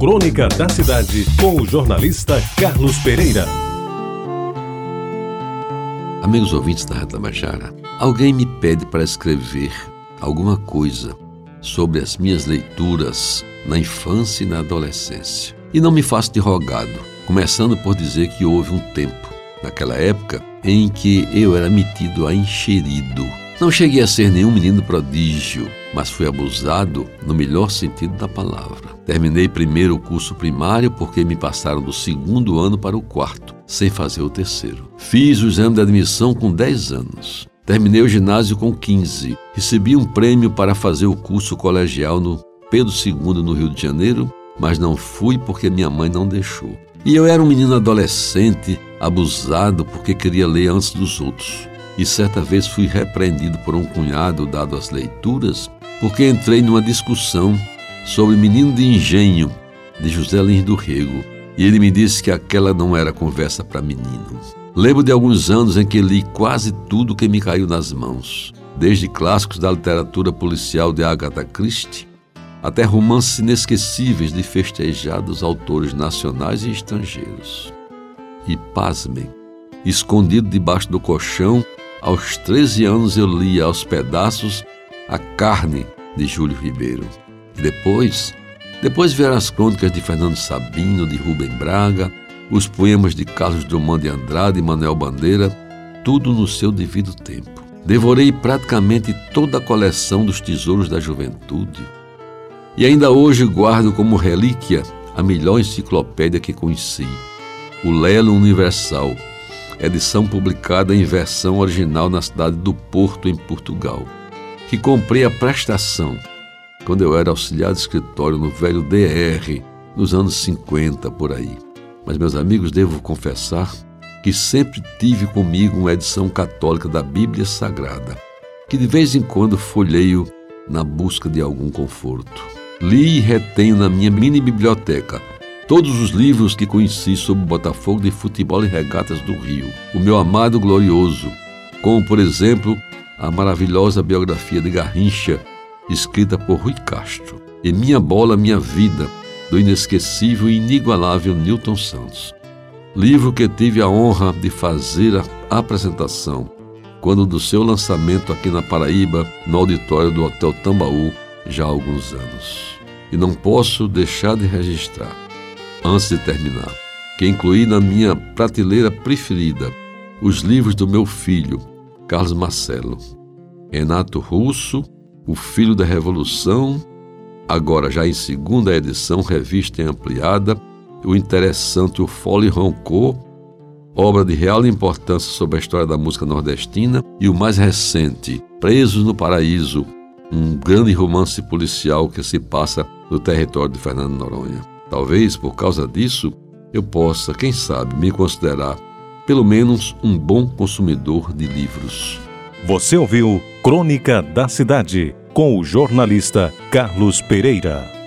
Crônica da Cidade, com o jornalista Carlos Pereira. Amigos ouvintes da Reta Bajara, alguém me pede para escrever alguma coisa sobre as minhas leituras na infância e na adolescência. E não me faço de rogado, começando por dizer que houve um tempo, naquela época, em que eu era metido a encherido não cheguei a ser nenhum menino prodígio, mas fui abusado no melhor sentido da palavra. Terminei primeiro o curso primário porque me passaram do segundo ano para o quarto, sem fazer o terceiro. Fiz o exame de admissão com 10 anos. Terminei o ginásio com 15. Recebi um prêmio para fazer o curso colegial no Pedro II, no Rio de Janeiro, mas não fui porque minha mãe não deixou. E eu era um menino adolescente, abusado porque queria ler antes dos outros e certa vez fui repreendido por um cunhado dado às leituras porque entrei numa discussão sobre Menino de Engenho de José Lins do Rego e ele me disse que aquela não era conversa para menino. Lembro de alguns anos em que li quase tudo que me caiu nas mãos, desde clássicos da literatura policial de Agatha Christie até romances inesquecíveis de festejados autores nacionais e estrangeiros. E pasmem, escondido debaixo do colchão aos 13 anos eu li aos pedaços A Carne de Júlio Ribeiro. Depois, depois vieram as crônicas de Fernando Sabino, de Rubem Braga, os poemas de Carlos Drummond de Andrade e Manuel Bandeira, tudo no seu devido tempo. Devorei praticamente toda a coleção dos tesouros da juventude. E ainda hoje guardo como relíquia a melhor enciclopédia que conheci, o Lelo Universal, edição publicada em versão original na cidade do Porto, em Portugal, que comprei a prestação quando eu era auxiliar de escritório no velho DR, nos anos 50 por aí. Mas, meus amigos, devo confessar que sempre tive comigo uma edição católica da Bíblia Sagrada, que de vez em quando folheio na busca de algum conforto. Li e retenho na minha mini biblioteca todos os livros que conheci sobre Botafogo de futebol e regatas do Rio, o meu amado glorioso, como por exemplo a maravilhosa biografia de Garrincha, escrita por Rui Castro, e Minha Bola, Minha Vida, do inesquecível e inigualável Newton Santos. Livro que tive a honra de fazer a apresentação quando do seu lançamento aqui na Paraíba, no auditório do Hotel Tambaú, já há alguns anos. E não posso deixar de registrar antes de terminar, que incluí na minha prateleira preferida os livros do meu filho, Carlos Marcelo, Renato Russo, O Filho da Revolução, agora já em segunda edição, revista ampliada, o interessante O Fole Roncou, obra de real importância sobre a história da música nordestina, e o mais recente, Presos no Paraíso, um grande romance policial que se passa no território de Fernando Noronha. Talvez por causa disso eu possa, quem sabe, me considerar pelo menos um bom consumidor de livros. Você ouviu Crônica da Cidade com o jornalista Carlos Pereira.